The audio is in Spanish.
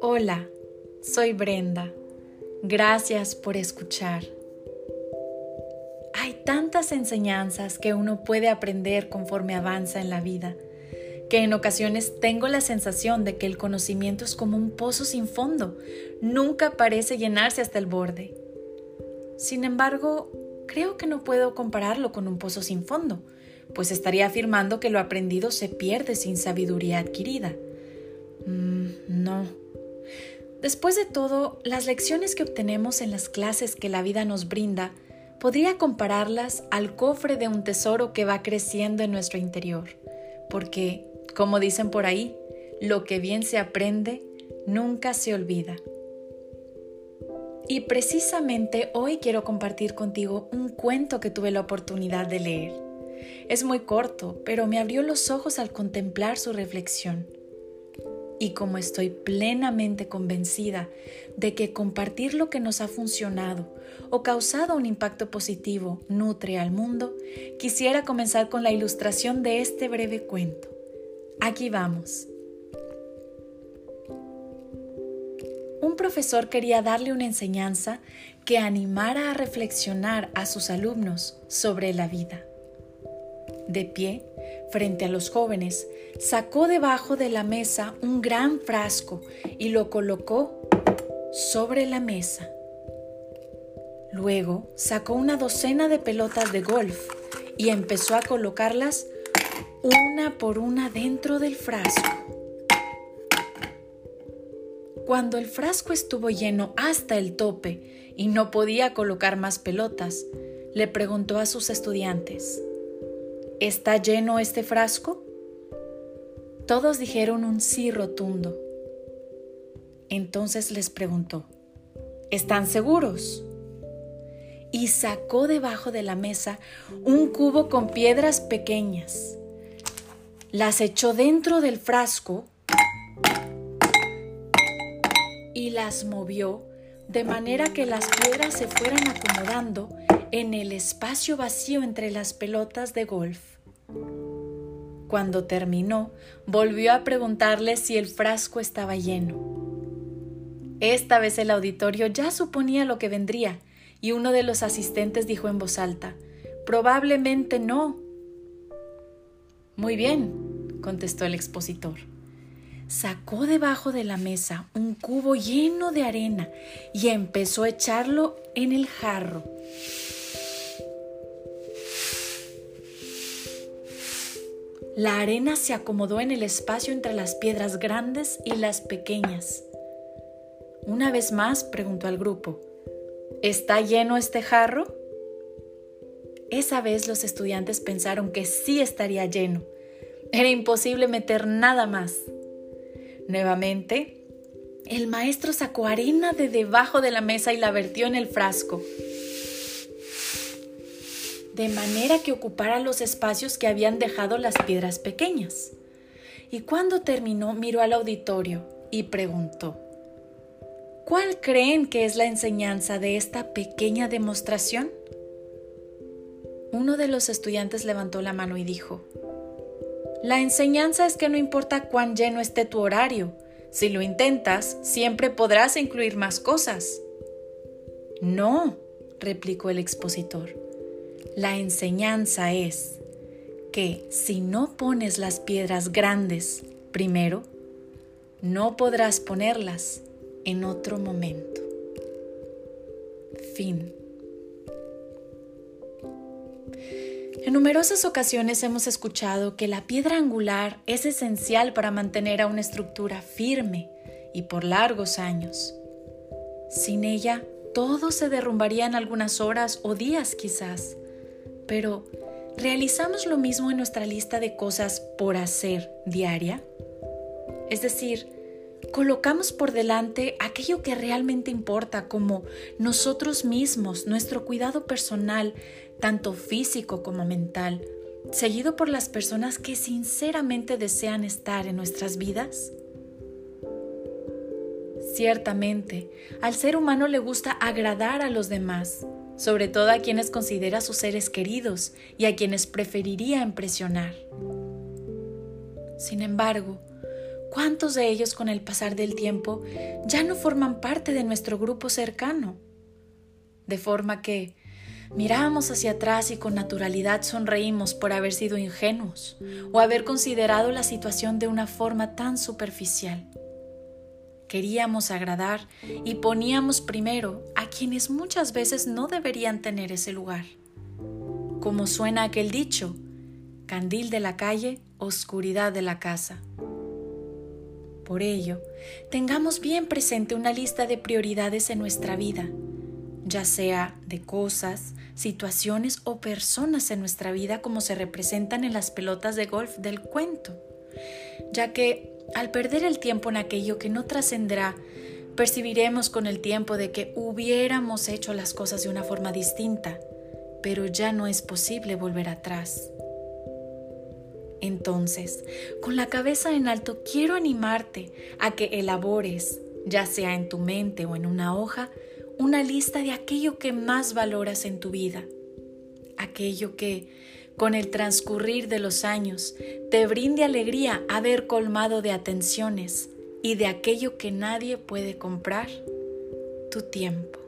Hola, soy Brenda. Gracias por escuchar. Hay tantas enseñanzas que uno puede aprender conforme avanza en la vida, que en ocasiones tengo la sensación de que el conocimiento es como un pozo sin fondo, nunca parece llenarse hasta el borde. Sin embargo, creo que no puedo compararlo con un pozo sin fondo, pues estaría afirmando que lo aprendido se pierde sin sabiduría adquirida. Mm, no. Después de todo, las lecciones que obtenemos en las clases que la vida nos brinda, podría compararlas al cofre de un tesoro que va creciendo en nuestro interior, porque, como dicen por ahí, lo que bien se aprende nunca se olvida. Y precisamente hoy quiero compartir contigo un cuento que tuve la oportunidad de leer. Es muy corto, pero me abrió los ojos al contemplar su reflexión. Y como estoy plenamente convencida de que compartir lo que nos ha funcionado o causado un impacto positivo nutre al mundo, quisiera comenzar con la ilustración de este breve cuento. Aquí vamos. Un profesor quería darle una enseñanza que animara a reflexionar a sus alumnos sobre la vida. De pie, frente a los jóvenes, sacó debajo de la mesa un gran frasco y lo colocó sobre la mesa. Luego sacó una docena de pelotas de golf y empezó a colocarlas una por una dentro del frasco. Cuando el frasco estuvo lleno hasta el tope y no podía colocar más pelotas, le preguntó a sus estudiantes, ¿Está lleno este frasco? Todos dijeron un sí rotundo. Entonces les preguntó, ¿están seguros? Y sacó debajo de la mesa un cubo con piedras pequeñas. Las echó dentro del frasco y las movió de manera que las piedras se fueran acomodando en el espacio vacío entre las pelotas de golf. Cuando terminó, volvió a preguntarle si el frasco estaba lleno. Esta vez el auditorio ya suponía lo que vendría, y uno de los asistentes dijo en voz alta, Probablemente no. Muy bien, contestó el expositor sacó debajo de la mesa un cubo lleno de arena y empezó a echarlo en el jarro. La arena se acomodó en el espacio entre las piedras grandes y las pequeñas. Una vez más preguntó al grupo, ¿está lleno este jarro? Esa vez los estudiantes pensaron que sí estaría lleno. Era imposible meter nada más. Nuevamente, el maestro sacó arena de debajo de la mesa y la vertió en el frasco, de manera que ocupara los espacios que habían dejado las piedras pequeñas. Y cuando terminó, miró al auditorio y preguntó, ¿Cuál creen que es la enseñanza de esta pequeña demostración? Uno de los estudiantes levantó la mano y dijo, la enseñanza es que no importa cuán lleno esté tu horario, si lo intentas, siempre podrás incluir más cosas. No, replicó el expositor. La enseñanza es que si no pones las piedras grandes primero, no podrás ponerlas en otro momento. Fin. En numerosas ocasiones hemos escuchado que la piedra angular es esencial para mantener a una estructura firme y por largos años. Sin ella, todo se derrumbaría en algunas horas o días quizás. Pero, ¿realizamos lo mismo en nuestra lista de cosas por hacer diaria? Es decir, colocamos por delante aquello que realmente importa, como nosotros mismos, nuestro cuidado personal, tanto físico como mental, seguido por las personas que sinceramente desean estar en nuestras vidas? Ciertamente, al ser humano le gusta agradar a los demás, sobre todo a quienes considera sus seres queridos y a quienes preferiría impresionar. Sin embargo, ¿cuántos de ellos con el pasar del tiempo ya no forman parte de nuestro grupo cercano? De forma que miramos hacia atrás y con naturalidad sonreímos por haber sido ingenuos o haber considerado la situación de una forma tan superficial. Queríamos agradar y poníamos primero a quienes muchas veces no deberían tener ese lugar. Como suena aquel dicho, candil de la calle, oscuridad de la casa. Por ello, tengamos bien presente una lista de prioridades en nuestra vida, ya sea de cosas, situaciones o personas en nuestra vida como se representan en las pelotas de golf del cuento, ya que al perder el tiempo en aquello que no trascenderá, percibiremos con el tiempo de que hubiéramos hecho las cosas de una forma distinta, pero ya no es posible volver atrás. Entonces, con la cabeza en alto, quiero animarte a que elabores, ya sea en tu mente o en una hoja, una lista de aquello que más valoras en tu vida, aquello que, con el transcurrir de los años, te brinde alegría haber colmado de atenciones y de aquello que nadie puede comprar, tu tiempo.